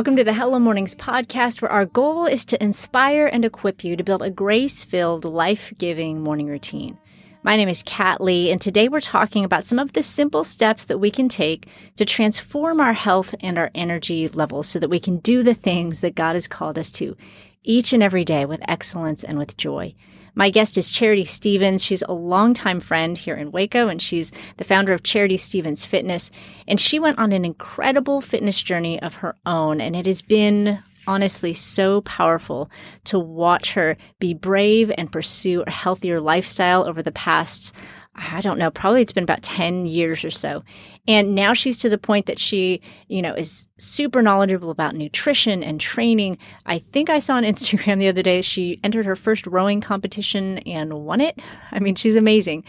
Welcome to the Hello Mornings podcast, where our goal is to inspire and equip you to build a grace filled, life giving morning routine. My name is Kat Lee, and today we're talking about some of the simple steps that we can take to transform our health and our energy levels so that we can do the things that God has called us to each and every day with excellence and with joy. My guest is Charity Stephens. She's a longtime friend here in Waco, and she's the founder of Charity Stephens Fitness. And she went on an incredible fitness journey of her own, and it has been honestly so powerful to watch her be brave and pursue a healthier lifestyle over the past I don't know, probably it's been about 10 years or so. And now she's to the point that she, you know, is super knowledgeable about nutrition and training. I think I saw on Instagram the other day she entered her first rowing competition and won it. I mean, she's amazing.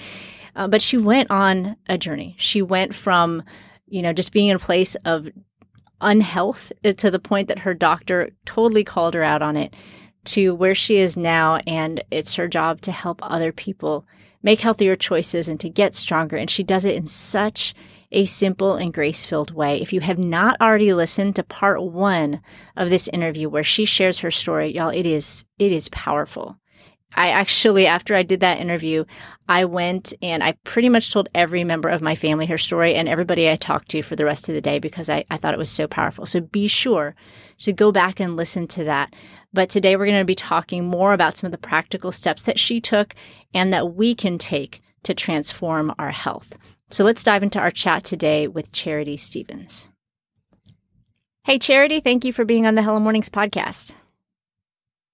Uh, but she went on a journey. She went from, you know, just being in a place of unhealth to the point that her doctor totally called her out on it to where she is now. And it's her job to help other people make healthier choices and to get stronger. And she does it in such a simple and grace filled way. If you have not already listened to part one of this interview where she shares her story, y'all, it is, it is powerful. I actually, after I did that interview, I went and I pretty much told every member of my family her story and everybody I talked to for the rest of the day because I, I thought it was so powerful. So be sure to go back and listen to that. But today we're going to be talking more about some of the practical steps that she took and that we can take to transform our health. So let's dive into our chat today with Charity Stephens. Hey, Charity, thank you for being on the Hello Mornings podcast.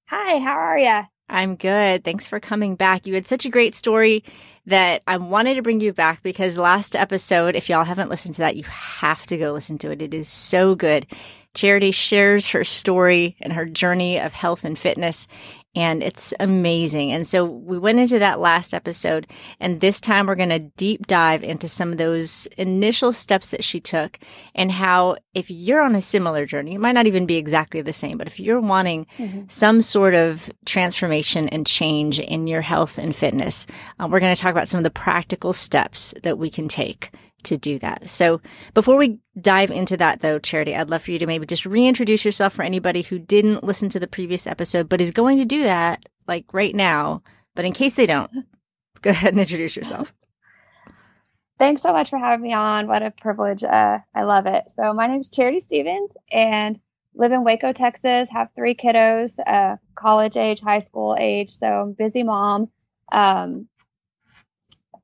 Hi, how are you? I'm good. Thanks for coming back. You had such a great story that I wanted to bring you back because last episode, if y'all haven't listened to that, you have to go listen to it. It is so good. Charity shares her story and her journey of health and fitness, and it's amazing. And so we went into that last episode, and this time we're going to deep dive into some of those initial steps that she took and how, if you're on a similar journey, it might not even be exactly the same, but if you're wanting mm-hmm. some sort of transformation and change in your health and fitness, uh, we're going to talk about some of the practical steps that we can take to do that. So before we dive into that though, Charity, I'd love for you to maybe just reintroduce yourself for anybody who didn't listen to the previous episode, but is going to do that like right now. But in case they don't, go ahead and introduce yourself. Thanks so much for having me on. What a privilege. Uh, I love it. So my name is Charity Stephens and live in Waco, Texas, have three kiddos, uh, college age, high school age. So I'm busy mom. Um,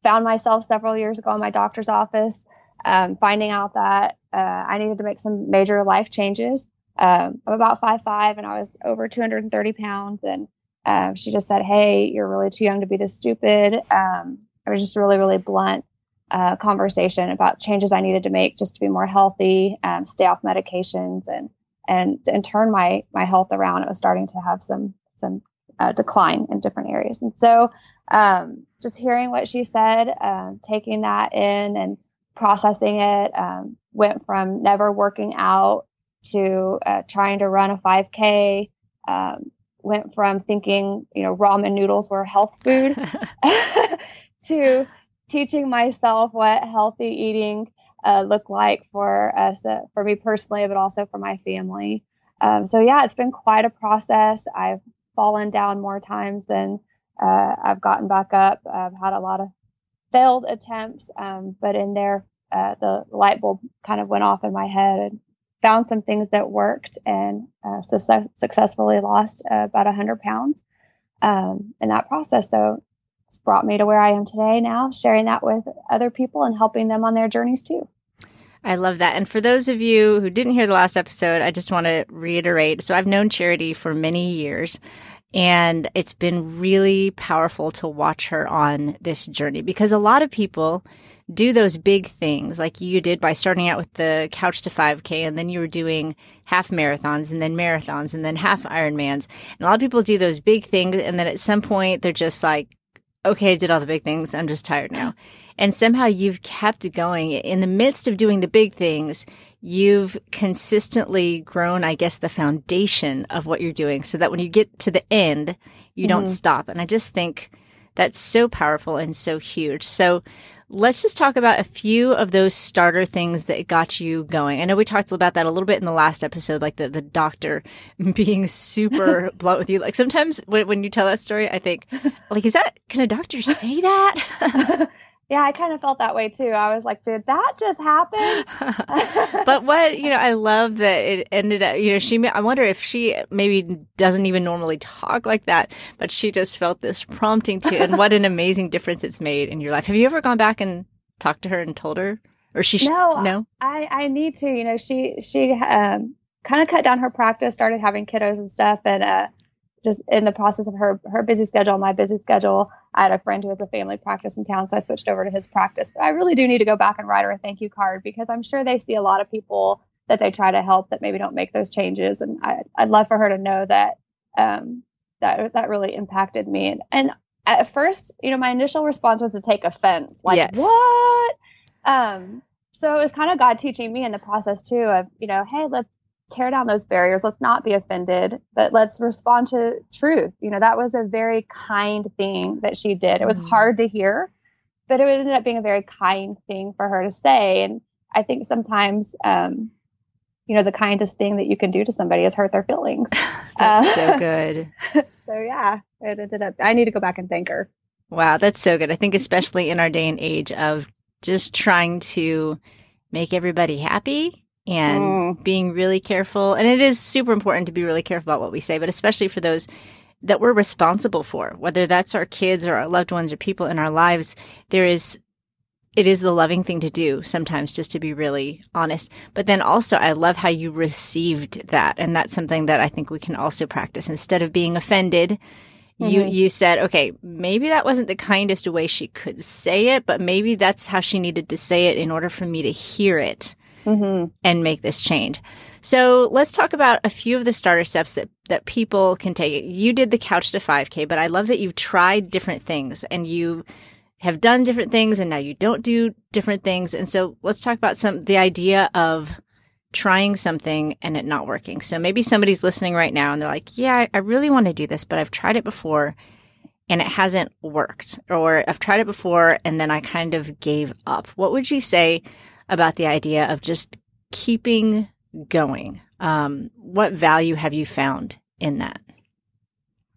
found myself several years ago in my doctor's office, um, finding out that uh, I needed to make some major life changes. Um, I'm about five five, and I was over 230 pounds. And uh, she just said, "Hey, you're really too young to be this stupid." Um, it was just really, really blunt uh, conversation about changes I needed to make just to be more healthy, um, stay off medications, and and and turn my my health around. It was starting to have some some uh, decline in different areas, and so um, just hearing what she said, um, taking that in and processing it, um, went from never working out to uh, trying to run a 5K. Um, went from thinking, you know, ramen noodles were health food to teaching myself what healthy eating uh, looked like for us, uh, for me personally, but also for my family. Um, so yeah, it's been quite a process. I've fallen down more times than uh, I've gotten back up. I've had a lot of failed attempts, um, but in there, uh, the light bulb kind of went off in my head and found some things that worked and uh, su- successfully lost uh, about 100 pounds um, in that process. So it's brought me to where I am today now, sharing that with other people and helping them on their journeys too. I love that. And for those of you who didn't hear the last episode, I just want to reiterate. So I've known Charity for many years. And it's been really powerful to watch her on this journey because a lot of people do those big things like you did by starting out with the couch to 5K and then you were doing half marathons and then marathons and then half Ironmans. And a lot of people do those big things and then at some point they're just like, okay, I did all the big things. I'm just tired now. And somehow you've kept going in the midst of doing the big things you've consistently grown, I guess, the foundation of what you're doing so that when you get to the end, you mm-hmm. don't stop. And I just think That's so powerful and so huge. So let's just talk about a few of those starter things that got you going. I know we talked about that a little bit in the last episode, like the, the doctor being super blunt with you. Like sometimes when, when you tell that story, I think, like, is that, can a doctor say that? yeah, I kind of felt that way too. I was like, did that just happen? but what, you know, I love that it ended up, you know, she, I wonder if she maybe doesn't even normally talk like that, but she just felt this prompting to, and what an amazing difference it's made in your life. Have you ever gone back and talked to her and told her? Or she, no, no, I, I need to, you know, she, she, um, kind of cut down her practice, started having kiddos and stuff. And, uh, just in the process of her her busy schedule, my busy schedule, I had a friend who has a family practice in town, so I switched over to his practice. But I really do need to go back and write her a thank you card because I'm sure they see a lot of people that they try to help that maybe don't make those changes, and I, would love for her to know that um, that that really impacted me. And, and at first, you know, my initial response was to take offense, like yes. what? Um, so it was kind of God teaching me in the process too of you know, hey, let's tear down those barriers. Let's not be offended, but let's respond to truth. You know, that was a very kind thing that she did. It was mm-hmm. hard to hear, but it ended up being a very kind thing for her to say. And I think sometimes, um, you know, the kindest thing that you can do to somebody is hurt their feelings. that's uh, so good. so yeah, it ended up, I need to go back and thank her. Wow, that's so good. I think especially in our day and age of just trying to make everybody happy and mm. being really careful. And it is super important to be really careful about what we say, but especially for those that we're responsible for, whether that's our kids or our loved ones or people in our lives, there is it is the loving thing to do sometimes just to be really honest. But then also I love how you received that. And that's something that I think we can also practice. Instead of being offended, mm-hmm. you you said, okay, maybe that wasn't the kindest way she could say it, but maybe that's how she needed to say it in order for me to hear it mm-hmm. and make this change. So let's talk about a few of the starter steps that, that people can take. You did the couch to 5K, but I love that you've tried different things and you have done different things and now you don't do different things. And so let's talk about some, the idea of trying something and it not working. So maybe somebody's listening right now and they're like, yeah, I really want to do this, but I've tried it before and it hasn't worked or I've tried it before and then I kind of gave up. What would you say about the idea of just keeping going. Um, what value have you found in that?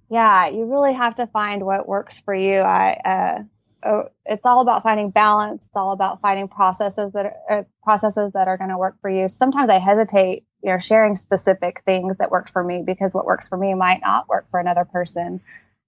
Yeah, you really have to find what works for you. I, uh, oh, it's all about finding balance. It's all about finding processes that are, uh, processes that are going to work for you. Sometimes I hesitate, you know, sharing specific things that worked for me because what works for me might not work for another person.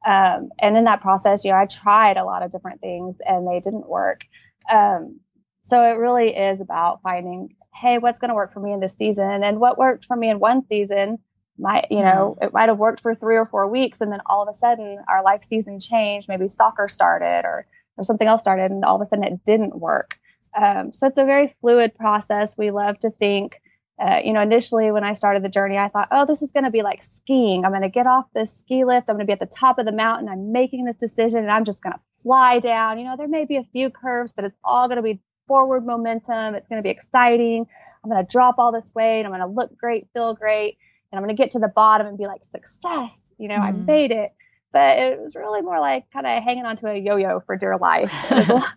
Um, and in that process, you know, I tried a lot of different things and they didn't work. Um, so it really is about finding, hey, what's going to work for me in this season? And what worked for me in one season might, you know, it might have worked for three or four weeks. And then all of a sudden our life season changed. Maybe soccer started or, or something else started. And all of a sudden it didn't work. Um, so it's a very fluid process. We love to think, uh, you know, initially when I started the journey, I thought, oh, this is going to be like skiing. I'm going to get off this ski lift. I'm going to be at the top of the mountain. I'm making this decision and I'm just going to fly down. You know, there may be a few curves, but it's all going to be forward momentum. It's going to be exciting. I'm going to drop all this weight. I'm going to look great, feel great. And I'm going to get to the bottom and be like, success. You know, mm. I mm-hmm. made it. But it was really more like kind of hanging onto a yo yo for dear life. A lot,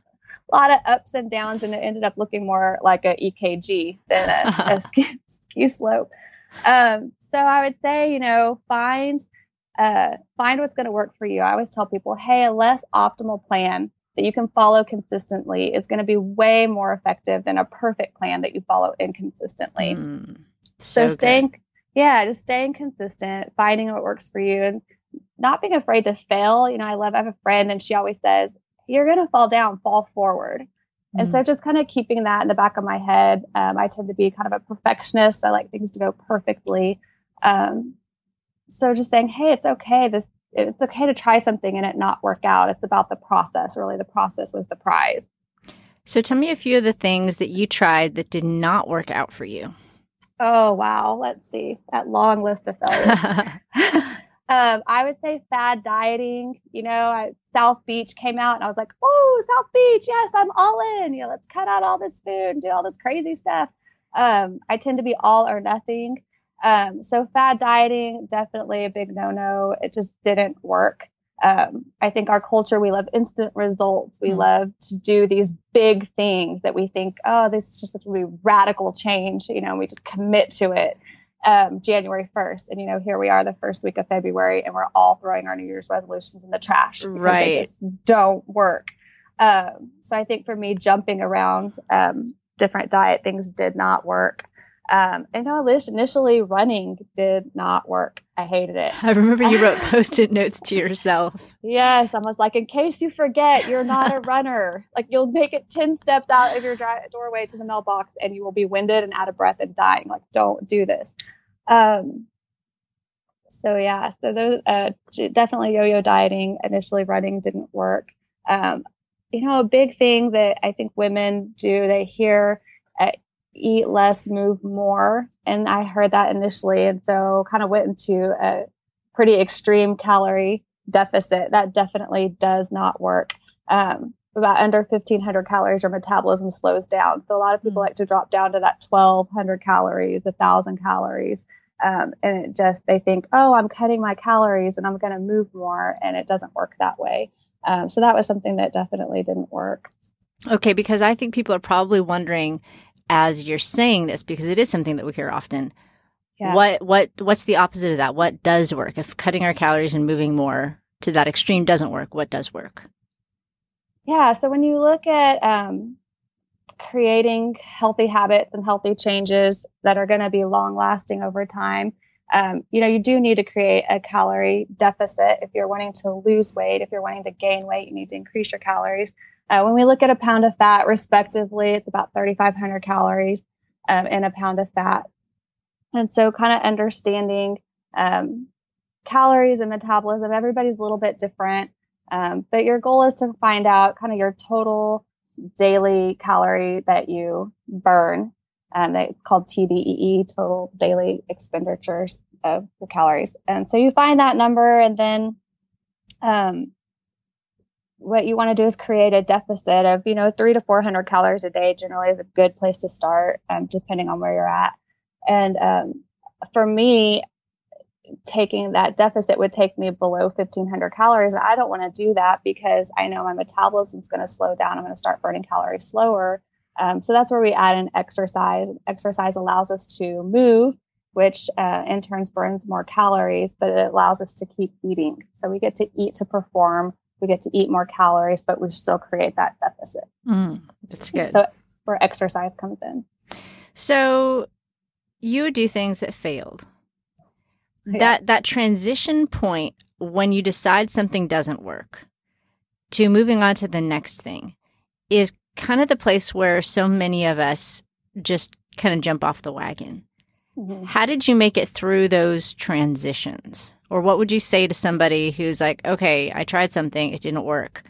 lot of ups and downs, and it ended up looking more like a EKG than a, a ski, ski slope. Um, so I would say, you know, find uh, find what's going to work for you. I always tell people, hey, a less optimal plan that you can follow consistently is going to be way more effective than a perfect plan that you follow inconsistently. Mm, so, so staying, yeah, just staying consistent, finding what works for you, and not being afraid to fail. You know, I love, I have a friend and she always says, You're going to fall down, fall forward. Mm. And so mm. just kind of keeping that in the back of my head. Um, I tend to be kind of a perfectionist. I like things to go perfectly. Um, so just saying, Hey, it's okay. This it's okay to try something and it not work out. It's about the process. Really, the process was the prize. So tell me a few of the things that you tried that did not work out for you. Oh, wow. Let's see. That long list of failures. um, I would say fad dieting. You know, I, South Beach came out and I was like, oh, South Beach. Yes, I'm all in. You know, let's cut out all this food and do all this crazy stuff. Um, I tend to be all or nothing. Um, so fad dieting, definitely a big no-no. It just didn't work. Um, I think our culture, we love instant results. We mm. love to do these big things that we think, oh, this is just a radical change. You know, we just commit to it um, January 1st. And, you know, here we are the first week of February and we're all throwing our New Year's resolutions in the trash. Because right. They just don't work. Um, so I think for me, jumping around um, different diet things did not work. Um, and initially running did not work. I hated it. I remember you wrote post-it notes to yourself. Yes, I was like, in case you forget, you're not a runner. Like you'll make it ten steps out of your doorway to the mailbox, and you will be winded and out of breath and dying. Like, don't do this. Um, so yeah, so those uh, definitely yo-yo dieting. Initially, running didn't work. Um, you know, a big thing that I think women do, they hear eat less, move more. And I heard that initially. And so kind of went into a pretty extreme calorie deficit. That definitely does not work. Um, about under 1500 calories, your metabolism slows down. So a lot of people mm. like to drop down to that 1200 calories, a thousand calories. Um, and it just, they think, oh, I'm cutting my calories and I'm going to move more. And it doesn't work that way. Um, so that was something that definitely didn't work. Okay, because I think people are probably wondering as you're saying this because it is something that we hear often. Yeah. What what what's the opposite of that? What does work? If cutting our calories and moving more to that extreme doesn't work, what does work? Yeah, so when you look at um, creating healthy habits and healthy changes that are going to be long lasting over time, um, you know, you do need to create a calorie deficit. If you're wanting to lose weight, if you're wanting to gain weight, you need to increase your calories. Uh, when we look at a pound of fat, respectively, it's about 3,500 calories um, in a pound of fat. And so, kind of understanding um, calories and metabolism, everybody's a little bit different. Um, but your goal is to find out kind of your total daily calorie that you burn. Um, it's called TDEE, total daily expenditures of the calories. And so you find that number and then um, what you want to do is create a deficit of, you know, three to 400 calories a day generally is a good place to start, um, depending on where you're at. And um, for me, taking that deficit would take me below 1500 calories. I don't want to do that because I know my metabolism is going to slow down. I'm going to start burning calories slower. Um, so that's where we add in exercise. Exercise allows us to move, which uh, in turn burns more calories, but it allows us to keep eating. So we get to eat to perform we get to eat more calories, but we still create that deficit. Mm, that's good. So where exercise comes in. So you do things that failed. Yeah. That that transition point when you decide something doesn't work to moving on to the next thing is kind of the place where so many of us just kind of jump off the wagon. How did you make it through those transitions? Or what would you say to somebody who's like, okay, I tried something, it didn't work.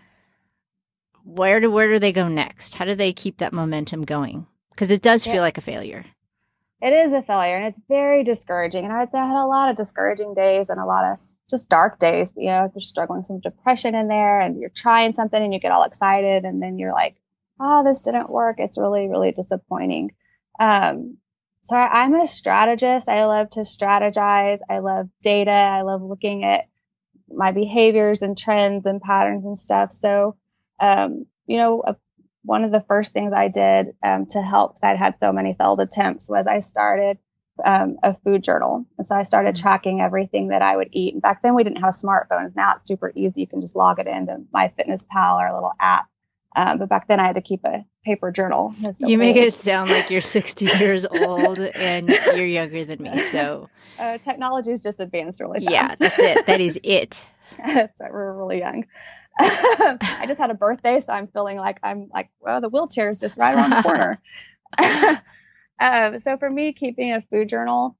Where do where do they go next? How do they keep that momentum going? Because it does feel like a failure. It is a failure and it's very discouraging. And I, I had a lot of discouraging days and a lot of just dark days. You know, you're struggling with some depression in there and you're trying something and you get all excited and then you're like, oh, this didn't work. It's really, really disappointing. Um, so I'm a strategist. I love to strategize. I love data. I love looking at my behaviors and trends and patterns and stuff. So, um, you know, uh, one of the first things I did um, to help, because I'd had so many failed attempts, was I started um, a food journal. And so I started mm-hmm. tracking everything that I would eat. And back then we didn't have smartphones. Now it's super easy. You can just log it into MyFitnessPal, a little app. Um, but back then I had to keep a paper journal. So you make it sound like you're 60 years old and you're younger than me. So uh, technology is just advanced really fast. Yeah, that's it. That is it. so we're really young. I just had a birthday, so I'm feeling like I'm like, well, the wheelchair is just right around the corner. um, so for me, keeping a food journal,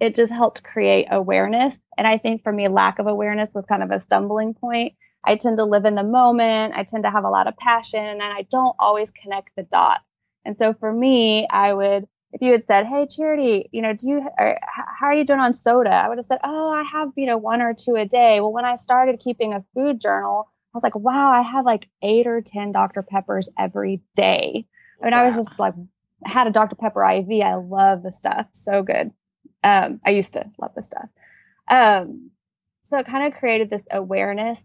it just helped create awareness. And I think for me, lack of awareness was kind of a stumbling point I tend to live in the moment. I tend to have a lot of passion and I don't always connect the dots. And so for me, I would, if you had said, Hey, Charity, you know, do you, or, how are you doing on soda? I would have said, Oh, I have, you know, one or two a day. Well, when I started keeping a food journal, I was like, wow, I have like eight or 10 Dr. Peppers every day. I mean, wow. I was just like, had a Dr. Pepper IV. I love the stuff. So good. Um, I used to love the stuff. Um, so it kind of created this awareness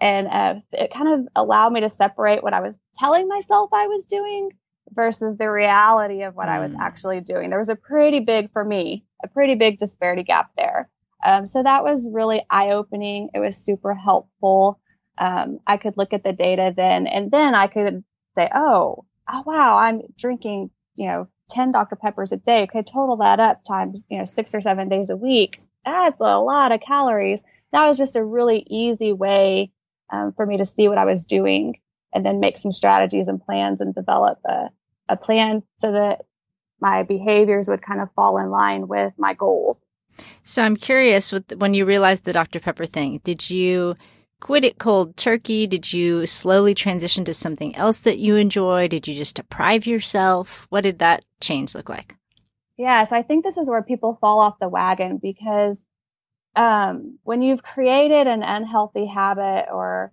and uh, it kind of allowed me to separate what I was telling myself I was doing versus the reality of what mm. I was mm. actually doing. There was a pretty big, for me, a pretty big disparity gap there. Um, so that was really eye opening. It was super helpful. Um, I could look at the data then, and then I could say, oh, oh wow, I'm drinking, you know, 10 Dr. Peppers a day. Okay, total that up times, you know, six or seven days a week. That's a lot of calories. That was just a really easy way um, for me to see what I was doing and then make some strategies and plans and develop a, a plan so that my behaviors would kind of fall in line with my goals. So I'm curious with, when you realized the Dr. Pepper thing, did you quit it cold turkey? Did you slowly transition to something else that you enjoy? Did you just deprive yourself? What did that change look like? Yeah, so I think this is where people fall off the wagon because um, when you've created an unhealthy habit or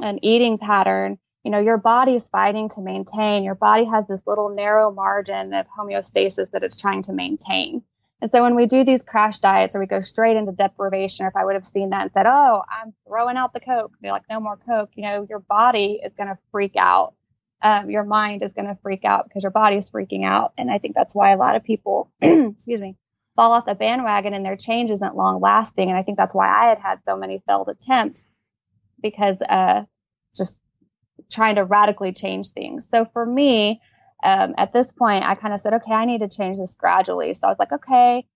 an eating pattern, you know, your body's fighting to maintain. Your body has this little narrow margin of homeostasis that it's trying to maintain. And so when we do these crash diets or we go straight into deprivation, or if I would have seen that and said, Oh, I'm throwing out the Coke, be like, no more Coke, you know, your body is going to freak out. Um, your mind is going to freak out because your body is freaking out. And I think that's why a lot of people, excuse me, fall off the bandwagon and their change isn't long lasting. And I think that's why I had had so many failed attempts because uh, just trying to radically change things. So for me, um, at this point, I kind of said, okay, I need to change this gradually. So I was like, okay,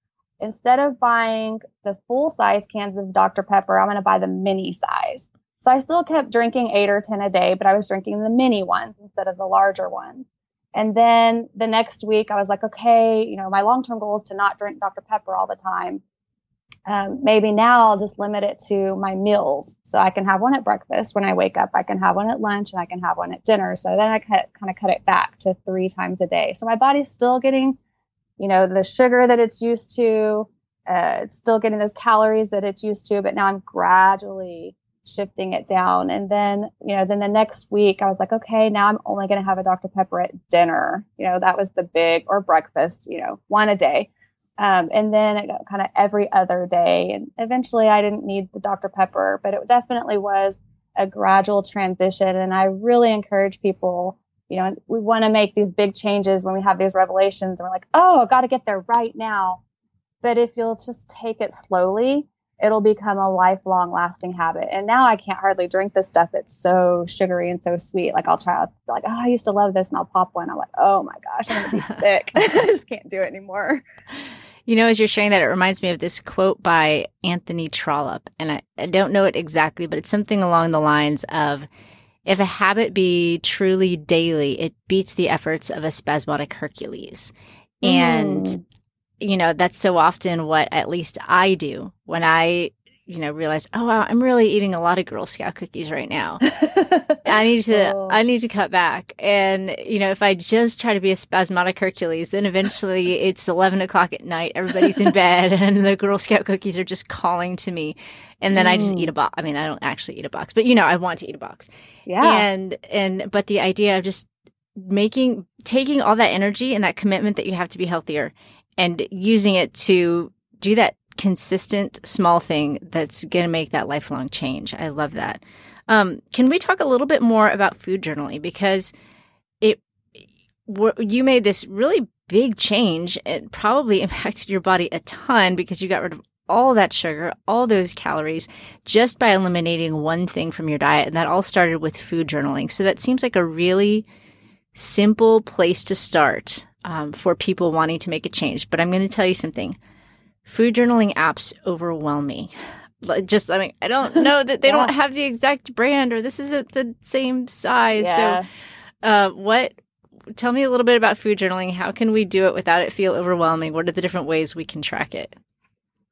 instead of buying the full size cans of Dr. Pepper, I'm going to buy the mini size. So I still kept drinking eight or 10 a day, but I was drinking the mini ones instead of the larger ones. And then the next week, I was like, okay, you know, my long term goal is to not drink Dr. Pepper all the time. Um, maybe now I'll just limit it to my meals. So I can have one at breakfast when I wake up, I can have one at lunch, and I can have one at dinner. So then I kind of cut it back to three times a day. So my body's still getting, you know, the sugar that it's used to. Uh, it's still getting those calories that it's used to, but now I'm gradually shifting it down. And then, you know, then the next week I was like, okay, now I'm only going to have a Dr. Pepper at dinner. You know, that was the big or breakfast, you know, one a day. Um, and then it got kind of every other day. And eventually I didn't need the Dr. Pepper, but it definitely was a gradual transition. And I really encourage people, you know, we want to make these big changes when we have these revelations and we're like, oh, I've got to get there right now. But if you'll just take it slowly, it'll become a lifelong lasting habit. And now I can't hardly drink this stuff. It's so sugary and so sweet. Like I'll try out like, oh, I used to love this and I'll pop one. I'm like, oh my gosh, I'm gonna be sick. I just can't do it anymore. You know, as you're sharing that, it reminds me of this quote by Anthony Trollope. And I, I don't know it exactly, but it's something along the lines of if a habit be truly daily, it beats the efforts of a spasmodic Hercules. And mm you know, that's so often what at least I do when I, you know, realize, oh wow, I'm really eating a lot of Girl Scout cookies right now. I need to, oh. I need to cut back. And, you know, if I just try to be a spasmodic Hercules, then eventually it's 11 o'clock at night, everybody's in bed and the Girl Scout cookies are just calling to me. And then mm. I just eat a box. I mean, I don't actually eat a box, but you know, I want to eat a box. Yeah. And, and, but the idea of just making, taking all that energy and that commitment that you have to be healthier and using it to do that consistent small thing that's going to make that lifelong change. I love that. Um, can we talk a little bit more about food journaling because it you made this really big change. It probably impacted your body a ton because you got rid of all that sugar, all those calories just by eliminating one thing from your diet. And that all started with food journaling. So that seems like a really simple place to start um, for people wanting to make a change. But I'm going to tell you something. Food journaling apps overwhelm me. Just, I mean, I don't know that they yeah. don't have the exact brand or this isn't the same size. Yeah. So, uh, what, tell me a little bit about food journaling. How can we do it without it feel overwhelming? What are the different ways we can track it?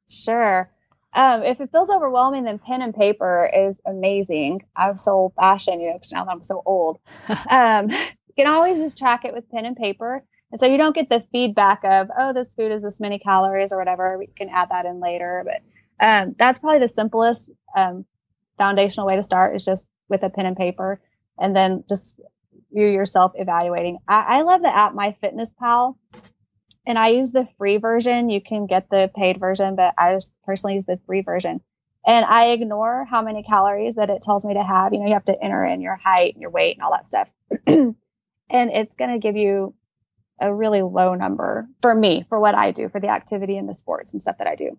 Sure. Um, if it feels overwhelming, then pen and paper is amazing. I'm so old fashioned, you know, now that I'm so old. um, you can always just track it with pen and paper. And so you don't get the feedback of, oh, this food is this many calories or whatever. We can add that in later. But um, that's probably the simplest um, foundational way to start is just with a pen and paper and then just you yourself evaluating. I, I love the app MyFitnessPal and I use the free version. You can get the paid version, but I just personally use the free version. and I ignore how many calories that it tells me to have. You know, you have to enter in your height, and your weight, and all that stuff. and it's going to give you a really low number for me, for what I do, for the activity and the sports and stuff that I do.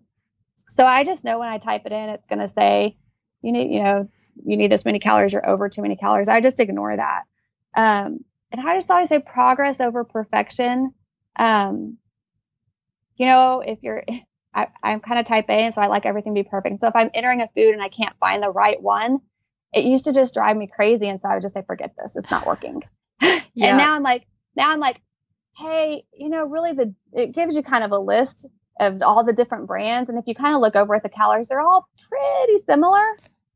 So I just know when I type it in, it's going to say, you need, you know, you need this many calories, you're over too many calories. I just ignore that. Um, and I just always say progress over perfection. Um, you know, if you're, I, I'm kind of type A, and so I like everything to be perfect. So if I'm entering a food and I can't find the right one, it used to just drive me crazy. And so I would just say, forget this, it's not working. yeah. And now I'm like, now I'm like, hey, you know, really the, it gives you kind of a list of all the different brands. And if you kind of look over at the calories, they're all pretty similar.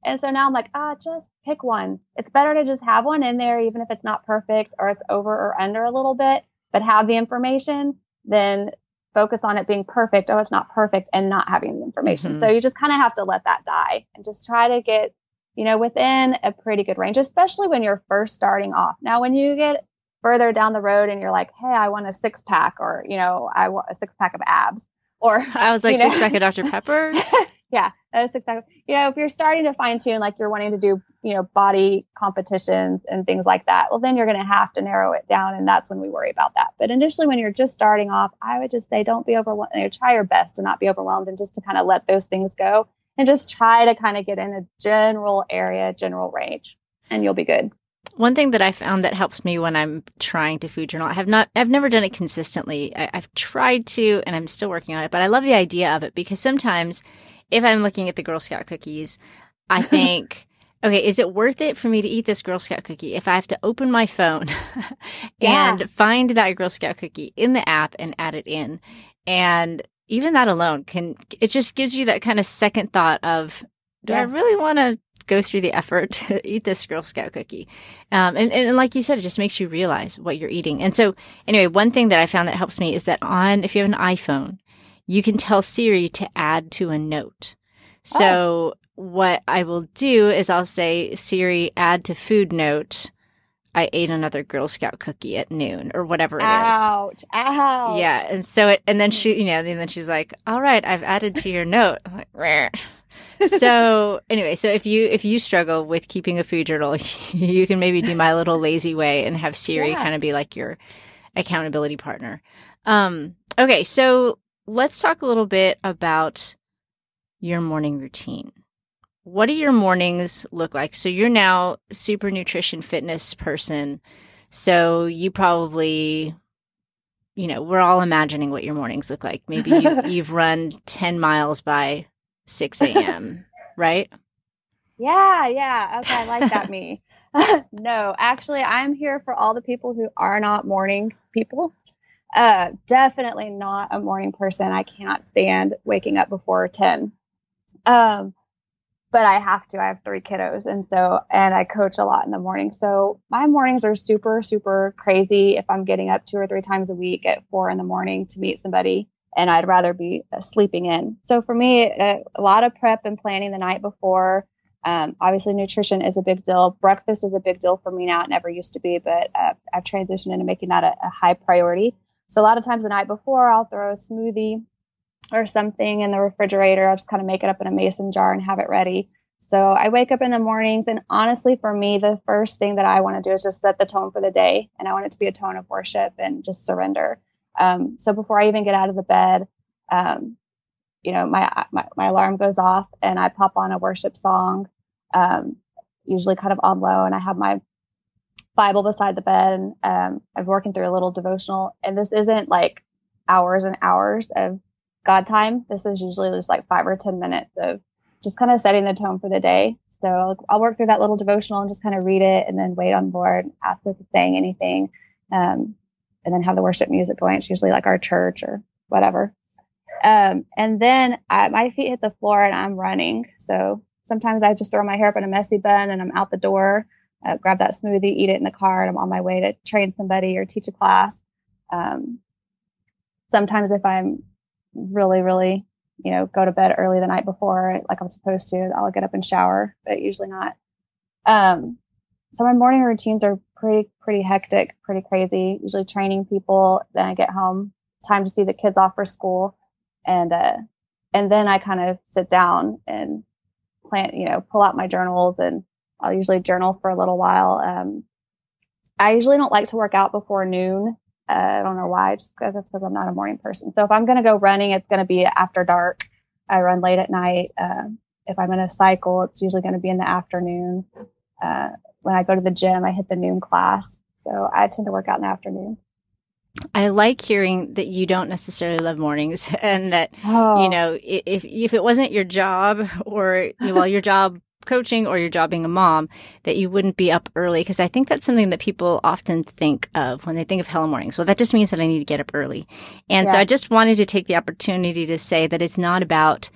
And so now I'm like, ah, just pick one. It's better to just have one in there, even if it's not perfect or it's over or under a little bit, but have the information than focus on it being perfect. Oh, it's not perfect and not having the information. Mm-hmm. So you just kind of have to let that die and just try to get, you know, within a pretty good range, especially when you're first starting off. Now, when you get further down the road and you're like, Hey, I want a six pack or, you know, I want a six pack of abs or I was like, you know, six pack of Dr. Pepper. yeah, that's exactly. You know, if you're starting to fine tune, like you're wanting to do, you know, body competitions and things like that, well, then you're going to have to narrow it down, and that's when we worry about that. But initially, when you're just starting off, I would just say, don't be overwhelmed. You know, try your best to not be overwhelmed, and just to kind of let those things go, and just try to kind of get in a general area, general range, and you'll be good. One thing that I found that helps me when I'm trying to food journal, I have not, I've never done it consistently. I, I've tried to, and I'm still working on it, but I love the idea of it because sometimes if I'm looking at the Girl Scout cookies, I think, okay, is it worth it for me to eat this Girl Scout cookie if I have to open my phone and yeah. find that Girl Scout cookie in the app and add it in? And even that alone can, it just gives you that kind of second thought of, do yeah. I really want to go through the effort to eat this Girl Scout cookie? Um, and, and like you said, it just makes you realize what you're eating. And so anyway, one thing that I found that helps me is that on, if you have an iPhone, you can tell Siri to add to a note. So oh. what I will do is I'll say, Siri, add to food note. I ate another Girl Scout cookie at noon or whatever it ouch, is. Ouch. Ouch. Yeah. And so it, and then she, you know, and then she's like, all right, I've added to your note. I'm like, Rah. so anyway, so if you, if you struggle with keeping a food journal, you can maybe do my little lazy way and have Siri yeah. kind of be like your accountability partner. Um, okay. So let's talk a little bit about your morning routine. What do your mornings look like? So you're now super nutrition fitness person. So you probably, you know, we're all imagining what your mornings look like. Maybe you, you've run 10 miles by 6 a.m., right? Yeah, yeah. Okay, I like that me. no, actually, I'm here for all the people who are not morning people. Uh, definitely not a morning person. I cannot stand waking up before 10. Um, but I have to. I have three kiddos. And so, and I coach a lot in the morning. So my mornings are super, super crazy if I'm getting up two or three times a week at four in the morning to meet somebody. And I'd rather be uh, sleeping in. So for me, a, uh, a lot of prep and planning the night before. Um, obviously, nutrition is a big deal. Breakfast is a big deal for me now. It never used to be, but uh, I've transitioned into making that a, a high priority. So a lot of times the night before, I'll throw a smoothie or something in the refrigerator. I'll just kind of make it up in a mason jar and have it ready. So I wake up in the mornings, and honestly, for me, the first thing that I want to do is just set the tone for the day, and I want it to be a tone of worship and just surrender. Um, so before I even get out of the bed, um, you know, my, my, my alarm goes off, and I pop on a worship song, um, usually kind of on low, and I have my Bible beside the bed. And, um, I'm working through a little devotional, and this isn't like hours and hours of God time. This is usually just like five or 10 minutes of just kind of setting the tone for the day. So I'll, I'll work through that little devotional and just kind of read it and then wait on board, ask if it's saying anything, um, and then have the worship music going. It's usually like our church or whatever. Um, and then I, my feet hit the floor and I'm running. So sometimes I just throw my hair up in a messy bun and I'm out the door uh, grab that smoothie, eat it in the car, and I'm on my way to train somebody or teach a class. Um, sometimes if I'm really, really, you know, go to bed early the night before, like I'm supposed to, I'll get up and shower, but usually not. Um, so my morning routines are pretty, pretty hectic, pretty crazy. Usually training people. Then I get home, time to see the kids off for school, and uh, and then I kind of sit down and plan, you know, pull out my journals and I'll usually journal for a little while. Um, I usually don't like to work out before noon. Uh, I don't know why, just because that's because I'm not a morning person. So if I'm going to go running, it's going to be after dark. I run late at night. Uh, if I'm to cycle, it's usually going to be in the afternoon. Uh, when I go to the gym, I hit the noon class. So I tend to work out in the afternoon. I like hearing that you don't necessarily love mornings and that, oh. you know, if, if it wasn't your job or, well, your job coaching or your job being a mom, that you wouldn't be up early. Cause I think that's something that people often think of when they think of hello mornings. Well, that just means that I need to get up early. And yeah. so I just wanted to take the opportunity to say that it's not about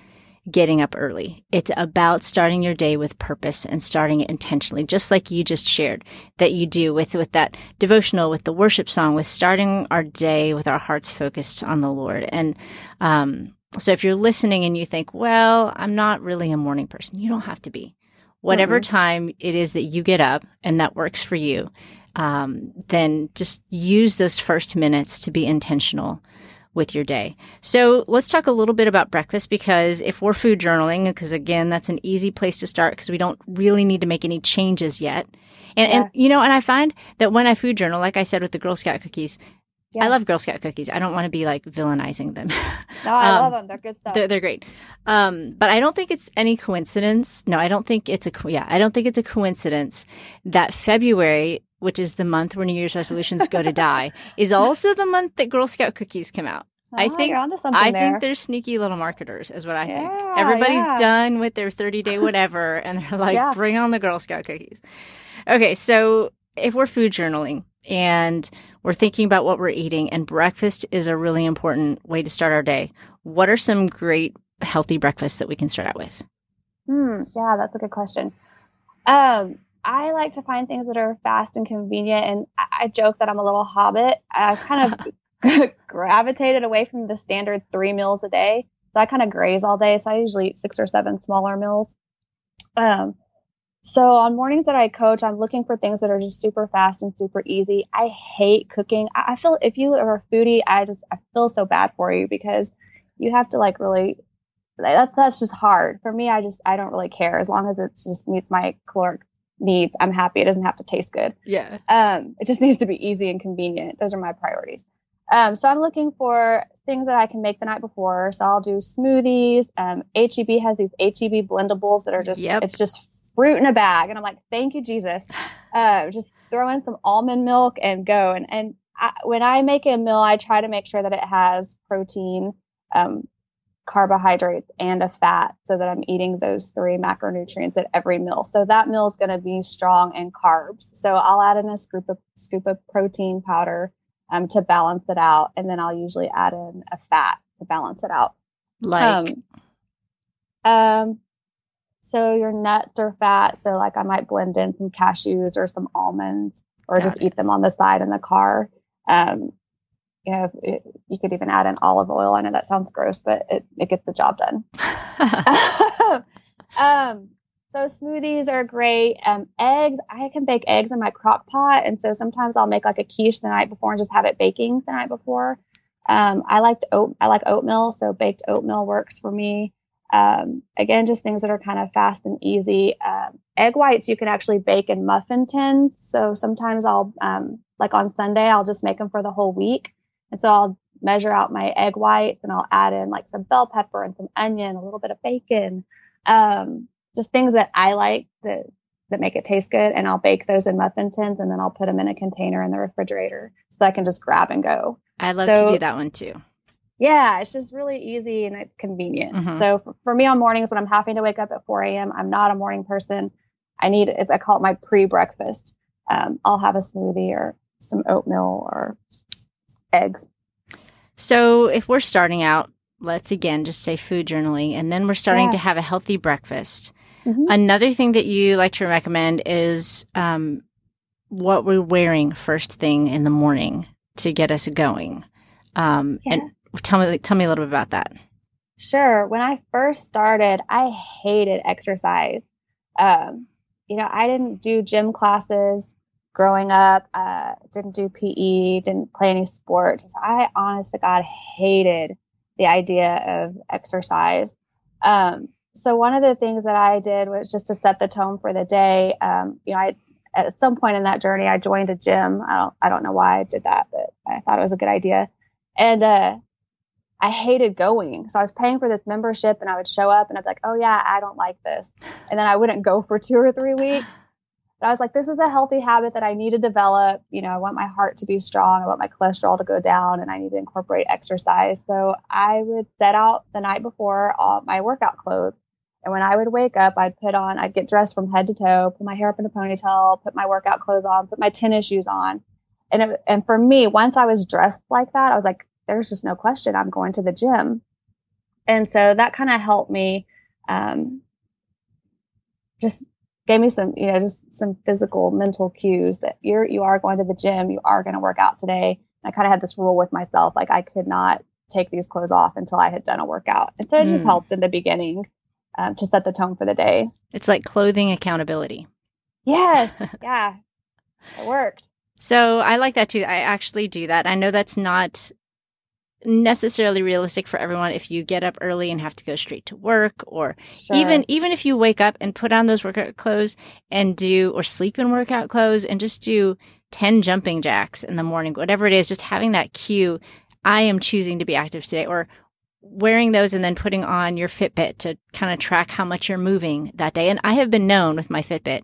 getting up early. It's about starting your day with purpose and starting it intentionally, just like you just shared that you do with, with that devotional, with the worship song, with starting our day with our hearts focused on the Lord. And, um, so if you're listening and you think, well, I'm not really a morning person, you don't have to be. Whatever mm-hmm. time it is that you get up and that works for you, um, then just use those first minutes to be intentional with your day. So let's talk a little bit about breakfast because if we're food journaling, because again, that's an easy place to start because we don't really need to make any changes yet. And, yeah. and, you know, and I find that when I food journal, like I said with the Girl Scout cookies, yes. I love Girl Scout cookies. I don't want to be like villainizing them. No, I um, love them. They're good stuff. They're, they're great. Um, but I don't think it's any coincidence. No, I don't think it's a, yeah, I don't think it's a coincidence that February which is the month where New Year's resolutions go to die, is also the month that Girl Scout cookies come out. Oh, I think I there. think they're sneaky little marketers, is what I yeah, think. Everybody's yeah. done with their 30 day whatever, and they're like, yeah. bring on the Girl Scout cookies. Okay, so if we're food journaling and we're thinking about what we're eating, and breakfast is a really important way to start our day, what are some great healthy breakfasts that we can start out with? Hmm, yeah, that's a good question. Um, I like to find things that are fast and convenient. And I, joke that I'm a little hobbit. I kind of gravitated away from the standard three meals a day. So I kind of graze all day. So I usually eat six or seven smaller meals. Um, so on mornings that I coach, I'm looking for things that are just super fast and super easy. I hate cooking. I feel if you are a foodie, I just I feel so bad for you because you have to like really that's that's just hard for me. I just I don't really care as long as it just meets my caloric needs, I'm happy. It doesn't have to taste good. Yeah. Um, it just needs to be easy and convenient. Those are my priorities. Um, so I'm looking for things that I can make the night before. So I'll do smoothies. Um, HEB has these HEB blendables that are just, yep. it's just fruit in a bag. And I'm like, thank you, Jesus. Uh, just throw in some almond milk and go. And, and I, when I make a meal, I try to make sure that it has protein, um, carbohydrates and a fat so that I'm eating those three macronutrients at every meal. So that meal is going to be strong in carbs. So I'll add in a scoop of scoop of protein powder um, to balance it out, and then I'll usually add in a fat to balance it out. Like, um, um so your nuts are fat. So like I might blend in some cashews or some almonds, or just it. eat them on the side in the car. Um, you know, it, you could even add in olive oil. I know that sounds gross, but it, it gets the job done. um, so smoothies are great. Um, eggs, I can bake eggs in my crock pot. And so sometimes I'll make like a quiche the night before and just have it baking the night before. Um, I like oat, I like oatmeal. So baked oatmeal works for me. Um, again, just things that are kind of fast and easy. Um, egg whites you can actually bake in muffin tins. So sometimes I'll, um, like on Sunday, I'll just make them for the whole week. And so I'll measure out my egg whites and I'll add in like some bell pepper and some onion, a little bit of bacon, um, just things that I like that, that make it taste good. And I'll bake those in muffin tins and then I'll put them in a container in the refrigerator so I can just grab and go. I love so, to do that one too. Yeah, it's just really easy and it's convenient. Mm-hmm. So for, for, me on mornings when I'm having to wake up at 4 a.m., I'm not a morning person. I need, I call it my pre-breakfast. Um, I'll have a smoothie or some oatmeal or eggs. So if we're starting out, let's again just say food journaling, and then we're starting yeah. to have a healthy breakfast. Mm-hmm. Another thing that you like to recommend is um, what we're wearing first thing in the morning to get us going. Um, yeah. And tell me, tell me a little bit about that. Sure. When I first started, I hated exercise. Um, you know, I didn't do gym classes growing up, uh, didn't do PE, didn't play any sports. So I honest to God hated the idea of exercise. Um, so one of the things that I did was just to set the tone for the day. Um, you know, I at some point in that journey, I joined a gym. I don't, I don't know why I did that, but I thought it was a good idea. And uh, I hated going. So I was paying for this membership and I would show up and I'd be like, oh, yeah, I don't like this. And then I wouldn't go for two or three weeks. But I was like, this is a healthy habit that I need to develop. You know, I want my heart to be strong. I want my cholesterol to go down and I need to incorporate exercise. So I would set out the night before all my workout clothes. And when I would wake up, I'd put on, I'd get dressed from head to toe, put my hair up in a ponytail, put my workout clothes on, put my tennis shoes on. And, it, and for me, once I was dressed like that, I was like, there's just no question I'm going to the gym. And so that kind of helped me, um, just gave me some, you know, just some physical, mental cues that you're, you are going to the gym, you are going to work out today. And I kind of had this rule with myself, like I could not take these clothes off until I had done a workout. And so it mm. just helped in the beginning um, to set the tone for the day. It's like clothing accountability. Yes. yeah. It worked. So I like that too. I actually do that. I know that's not necessarily realistic for everyone if you get up early and have to go straight to work or sure. even even if you wake up and put on those workout clothes and do or sleep in workout clothes and just do 10 jumping jacks in the morning whatever it is just having that cue I am choosing to be active today or wearing those and then putting on your Fitbit to kind of track how much you're moving that day and I have been known with my Fitbit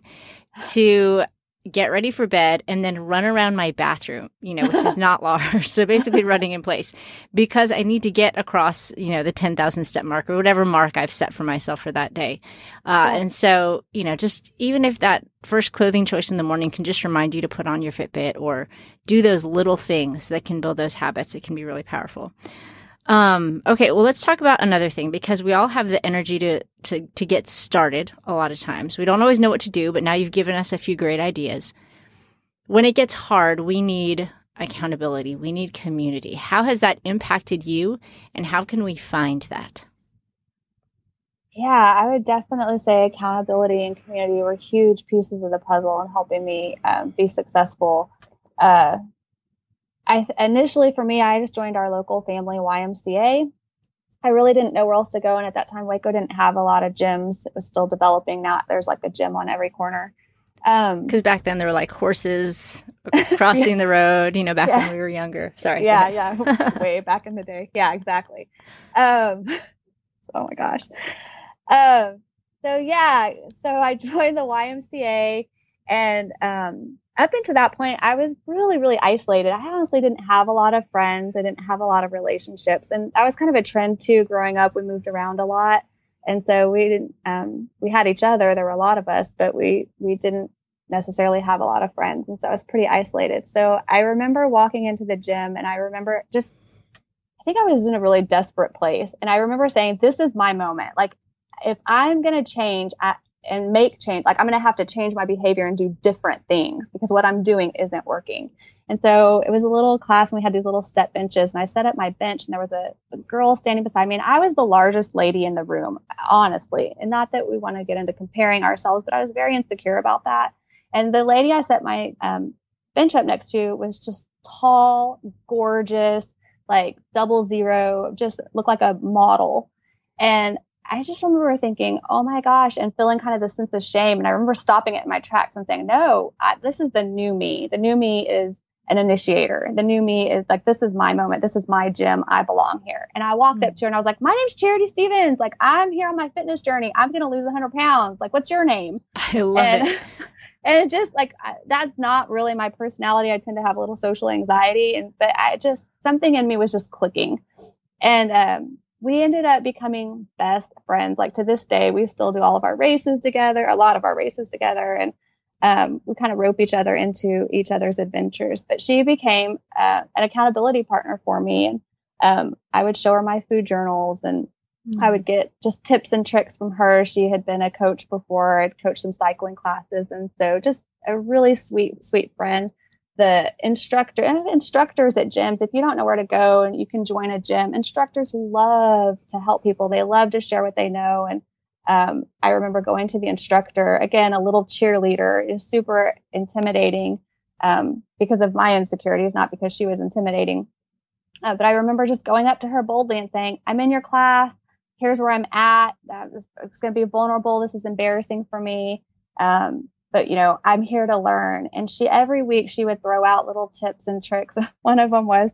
to get ready for bed, and then run around my bathroom, you know, which is not large. So basically running in place because I need to get across, you know, the 10,000 step mark or whatever mark I've set for myself for that day. Uh, and so, you know, just even if that first clothing choice in the morning can just remind you to put on your Fitbit or do those little things that can build those habits, it can be really powerful. Um, okay, well, let's talk about another thing because we all have the energy to, to, to get started a lot of times. We don't always know what to do, but now you've given us a few great ideas. When it gets hard, we need accountability. We need community. How has that impacted you and how can we find that? Yeah, I would definitely say accountability and community were huge pieces of the puzzle in helping me um, be successful. Uh, I initially for me, I just joined our local family YMCA. I really didn't know where else to go, and at that time, Waco didn't have a lot of gyms. It was still developing. Now there's like a gym on every corner. Because um, back then there were like horses crossing yeah. the road. You know, back yeah. when we were younger. Sorry. Yeah, yeah, way back in the day. Yeah, exactly. Um, oh my gosh. Um, so yeah, so I joined the YMCA, and um, up until that point, I was really, really isolated. I honestly didn't have a lot of friends. I didn't have a lot of relationships. And that was kind of a trend too. Growing up, we moved around a lot. And so we didn't, um, we had each other. There were a lot of us, but we, we didn't necessarily have a lot of friends. And so I was pretty isolated. So I remember walking into the gym and I remember just, I think I was in a really desperate place. And I remember saying, this is my moment. Like, if I'm going to change, I, and make change. Like I'm going to have to change my behavior and do different things because what I'm doing isn't working. And so it was a little class and we had these little step benches and I set up my bench and there was a, a girl standing beside me and I was the largest lady in the room, honestly. And not that we want to get into comparing ourselves, but I was very insecure about that. And the lady I set my um, bench up next to was just tall, gorgeous, like double zero, just looked like a model. And I just remember thinking, oh my gosh, and feeling kind of the sense of shame. And I remember stopping it in my tracks and saying, no, I, this is the new me. The new me is an initiator. The new me is like, this is my moment. This is my gym. I belong here. And I walked mm-hmm. up to her and I was like, my name's Charity Stephens. Like, I'm here on my fitness journey. I'm going to lose 100 pounds. Like, what's your name? I love and, it. And just like, that's not really my personality. I tend to have a little social anxiety. And, but I just, something in me was just clicking. And, um, we ended up becoming best friends. Like to this day, we still do all of our races together, a lot of our races together, and um, we kind of rope each other into each other's adventures. But she became uh, an accountability partner for me, and um, I would show her my food journals, and mm-hmm. I would get just tips and tricks from her. She had been a coach before; I'd coached some cycling classes, and so just a really sweet, sweet friend the instructor and instructors at gyms if you don't know where to go and you can join a gym instructors love to help people they love to share what they know and um, i remember going to the instructor again a little cheerleader is super intimidating um, because of my insecurities not because she was intimidating uh, but i remember just going up to her boldly and saying i'm in your class here's where I'm at. It's going to be vulnerable. This is embarrassing for me. Um, but you know, I'm here to learn. And she, every week she would throw out little tips and tricks. One of them was,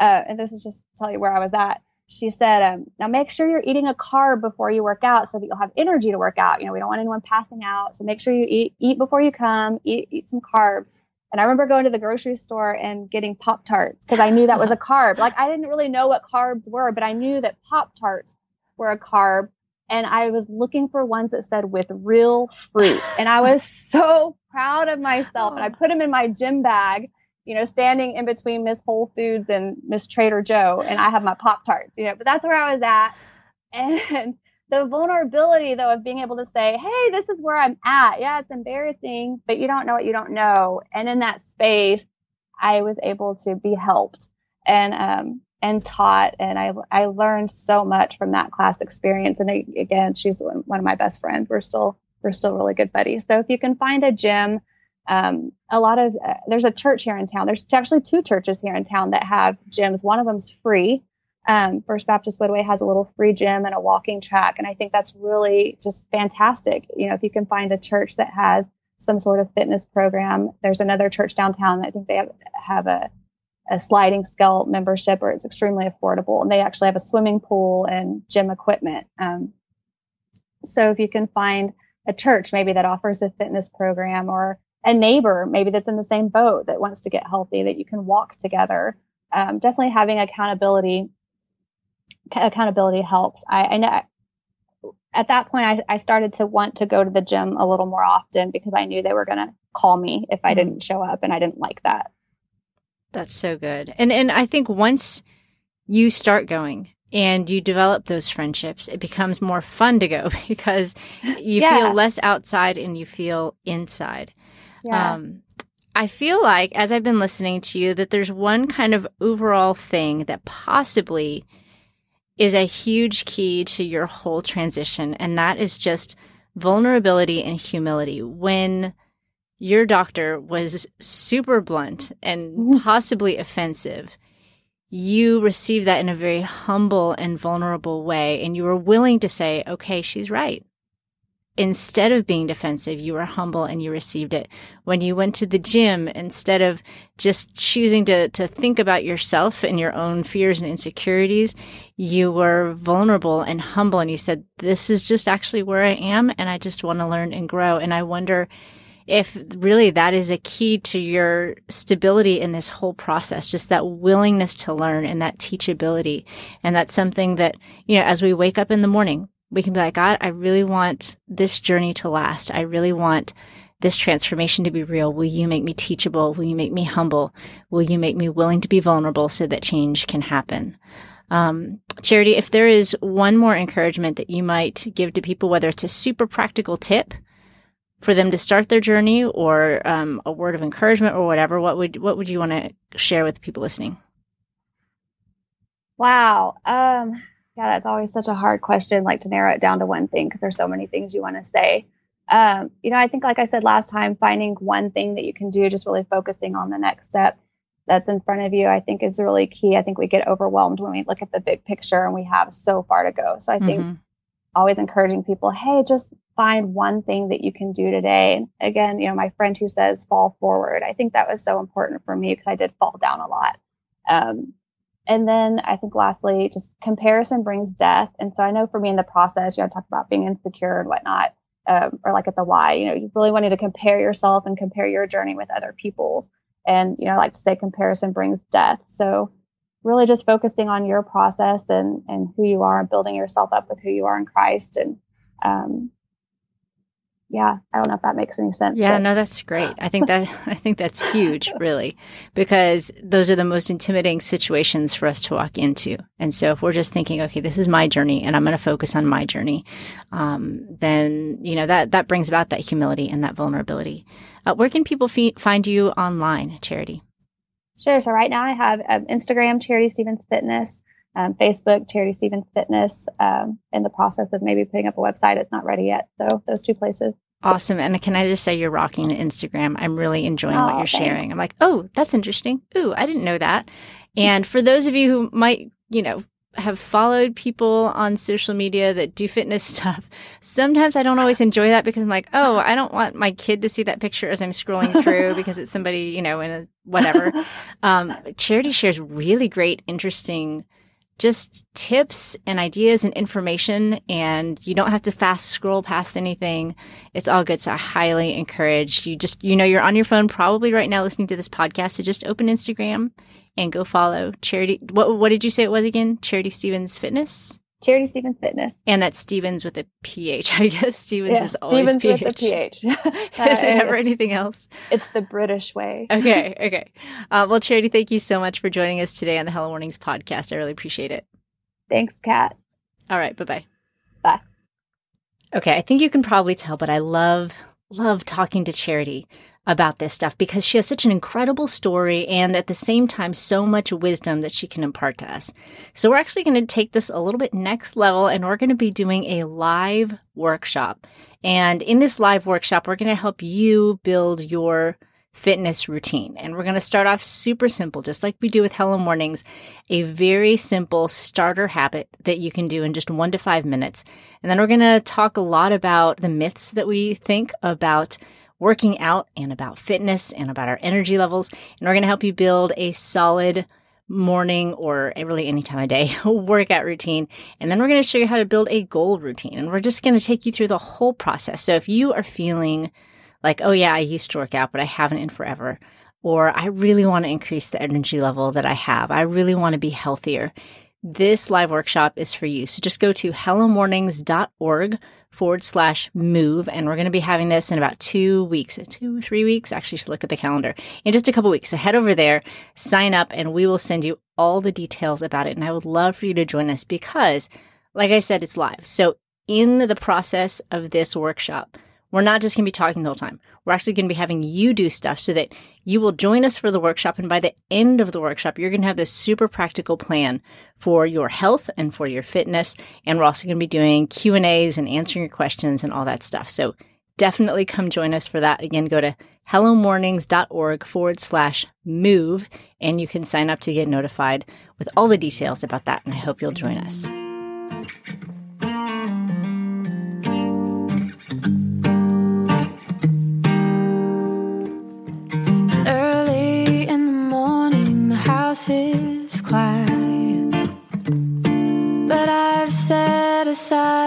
uh, and this is just to tell you where I was at. She said, um, now make sure you're eating a carb before you work out so that you'll have energy to work out. You know, we don't want anyone passing out. So make sure you eat, eat before you come, eat, eat some carbs. And I remember going to the grocery store and getting Pop Tarts because I knew that was a carb. Like I didn't really know what carbs were, but I knew that Pop Tarts were a carb. And I was looking for ones that said with real fruit. And I was so proud of myself. And I put them in my gym bag, you know, standing in between Miss Whole Foods and Miss Trader Joe. And I have my Pop Tarts, you know, but that's where I was at. And the vulnerability though of being able to say, Hey, this is where I'm at. Yeah, it's embarrassing, but you don't know what you don't know. And in that space, I was able to be helped and, um, and taught. And I, I learned so much from that class experience. And again, she's one of my best friends. We're still, we're still really good buddies. So if you can find a gym, um, a lot of, uh, there's a church here in town. There's actually two churches here in town that have gyms. One of them's free um, First Baptist Woodway has a little free gym and a walking track. And I think that's really just fantastic. You know, if you can find a church that has some sort of fitness program, there's another church downtown that I think they have, have a, a sliding scale membership where it's extremely affordable. And they actually have a swimming pool and gym equipment. Um, so if you can find a church maybe that offers a fitness program or a neighbor maybe that's in the same boat that wants to get healthy that you can walk together um, definitely having accountability accountability helps. I, I know at that point I, I, started to want to go to the gym a little more often because I knew they were going to call me if I mm-hmm. didn't show up and I didn't like that. That's so good. And and I think once you start going and you develop those friendships, it becomes more fun to go because you yeah. feel less outside and you feel inside. Yeah. Um, I feel like as I've been listening to you that there's one kind of overall thing that possibly is a huge key to your whole transition. And that is just vulnerability and humility. When your doctor was super blunt and mm-hmm. possibly offensive, you received that in a very humble and vulnerable way. And you were willing to say, okay, she's right instead of being defensive, you were humble and you received it. When you went to the gym, instead of just choosing to, to think about yourself and your own fears and insecurities, you were vulnerable and humble and you said, this is just actually where I am and I just want to learn and grow. And I wonder if really that is a key to your stability in this whole process, just that willingness to learn and that teachability. And that's something that, you know, as we wake up in the morning, we can be like, God, I really want this journey to last. I really want this transformation to be real. Will you make me teachable? Will you make me humble? Will you make me willing to be vulnerable so that change can happen? Um, Charity, if there is one more encouragement that you might give to people, whether it's a super practical tip for them to start their journey or um, a word of encouragement or whatever, what would what would you want to share with the people listening? Wow. Um, yeah, that's always such a hard question, like to narrow it down to one thing because there's so many things you want to say. Um, you know, I think, like I said last time, finding one thing that you can do, just really focusing on the next step that's in front of you, I think is really key. I think we get overwhelmed when we look at the big picture and we have so far to go. So I think mm-hmm. always encouraging people, hey, just find one thing that you can do today. Again, you know, my friend who says fall forward, I think that was so important for me because I did fall down a lot. Um, and then I think lastly, just comparison brings death. And so I know for me in the process, you know, I talk about being insecure and whatnot, um, or like at the why, you know, you really wanting to compare yourself and compare your journey with other people's. And, you know, I like to say comparison brings death. So really just focusing on your process and, and who you are and building yourself up with who you are in Christ and, um, yeah, I don't know if that makes any sense. Yeah, but. no, that's great. I think that I think that's huge, really, because those are the most intimidating situations for us to walk into. And so, if we're just thinking, okay, this is my journey, and I'm going to focus on my journey, um, then you know that that brings about that humility and that vulnerability. Uh, where can people f- find you online, Charity? Sure. So right now I have um, Instagram, Charity Stephens Fitness. Um, Facebook, Charity Stephens Fitness, um, in the process of maybe putting up a website. It's not ready yet. So those two places. Awesome. And can I just say you're rocking Instagram? I'm really enjoying oh, what you're thanks. sharing. I'm like, oh, that's interesting. Ooh, I didn't know that. And for those of you who might, you know, have followed people on social media that do fitness stuff. Sometimes I don't always enjoy that because I'm like, oh, I don't want my kid to see that picture as I'm scrolling through because it's somebody, you know, in a whatever. Um, Charity shares really great, interesting just tips and ideas and information and you don't have to fast scroll past anything. It's all good. So I highly encourage you just, you know, you're on your phone probably right now listening to this podcast. So just open Instagram and go follow Charity. What, what did you say it was again? Charity Stephens Fitness? Charity Stephens Fitness. And that's Stephens with a PH. I guess Stephens yeah, is always Stephens PH. with a PH. is it ever anything else? It's the British way. okay, okay. Uh, well, Charity, thank you so much for joining us today on the Hello Mornings podcast. I really appreciate it. Thanks, Kat. All right, bye-bye. Bye. Okay, I think you can probably tell, but I love, love talking to Charity about this stuff because she has such an incredible story and at the same time so much wisdom that she can impart to us. So we're actually going to take this a little bit next level and we're going to be doing a live workshop. And in this live workshop, we're going to help you build your fitness routine. And we're going to start off super simple, just like we do with Hello Mornings, a very simple starter habit that you can do in just one to five minutes. And then we're going to talk a lot about the myths that we think about working out and about fitness and about our energy levels. And we're going to help you build a solid morning or really any time of day workout routine. And then we're going to show you how to build a goal routine. And we're just going to take you through the whole process. So if you are feeling like, oh yeah, I used to work out, but I haven't in forever, or I really want to increase the energy level that I have, I really want to be healthier. This live workshop is for you. So just go to hellomornings.org forward slash move. And we're going to be having this in about two weeks, two, three weeks. Actually, should look at the calendar in just a couple weeks. So head over there, sign up, and we will send you all the details about it. And I would love for you to join us because, like I said, it's live. So in the process of this workshop, we're not just going to be talking the whole time. We're actually going to be having you do stuff so that you will join us for the workshop. And by the end of the workshop, you're going to have this super practical plan for your health and for your fitness. And we're also going to be doing Q and A's and answering your questions and all that stuff. So definitely come join us for that. Again, go to hellomornings.org forward slash move and you can sign up to get notified with all the details about that. And I hope you'll join us.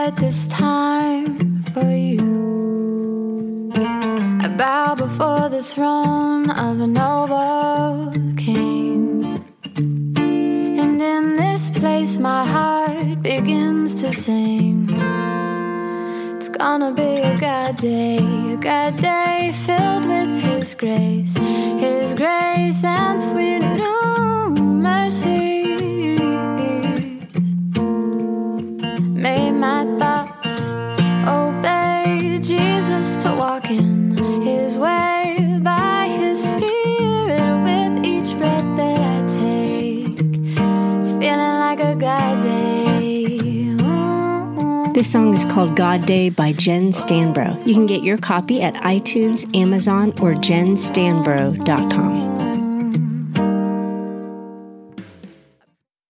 Aside this time for you. I bow before the throne of a noble king. And in this place, my heart begins to sing. It's gonna be a good day, a good day filled with His grace, His grace and sweet news. May my thoughts obey Jesus to walk in His way by His Spirit with each breath that I take. It's feeling like a God day. This song is called God Day by Jen Stanbro. You can get your copy at iTunes, Amazon, or jenstanbro.com.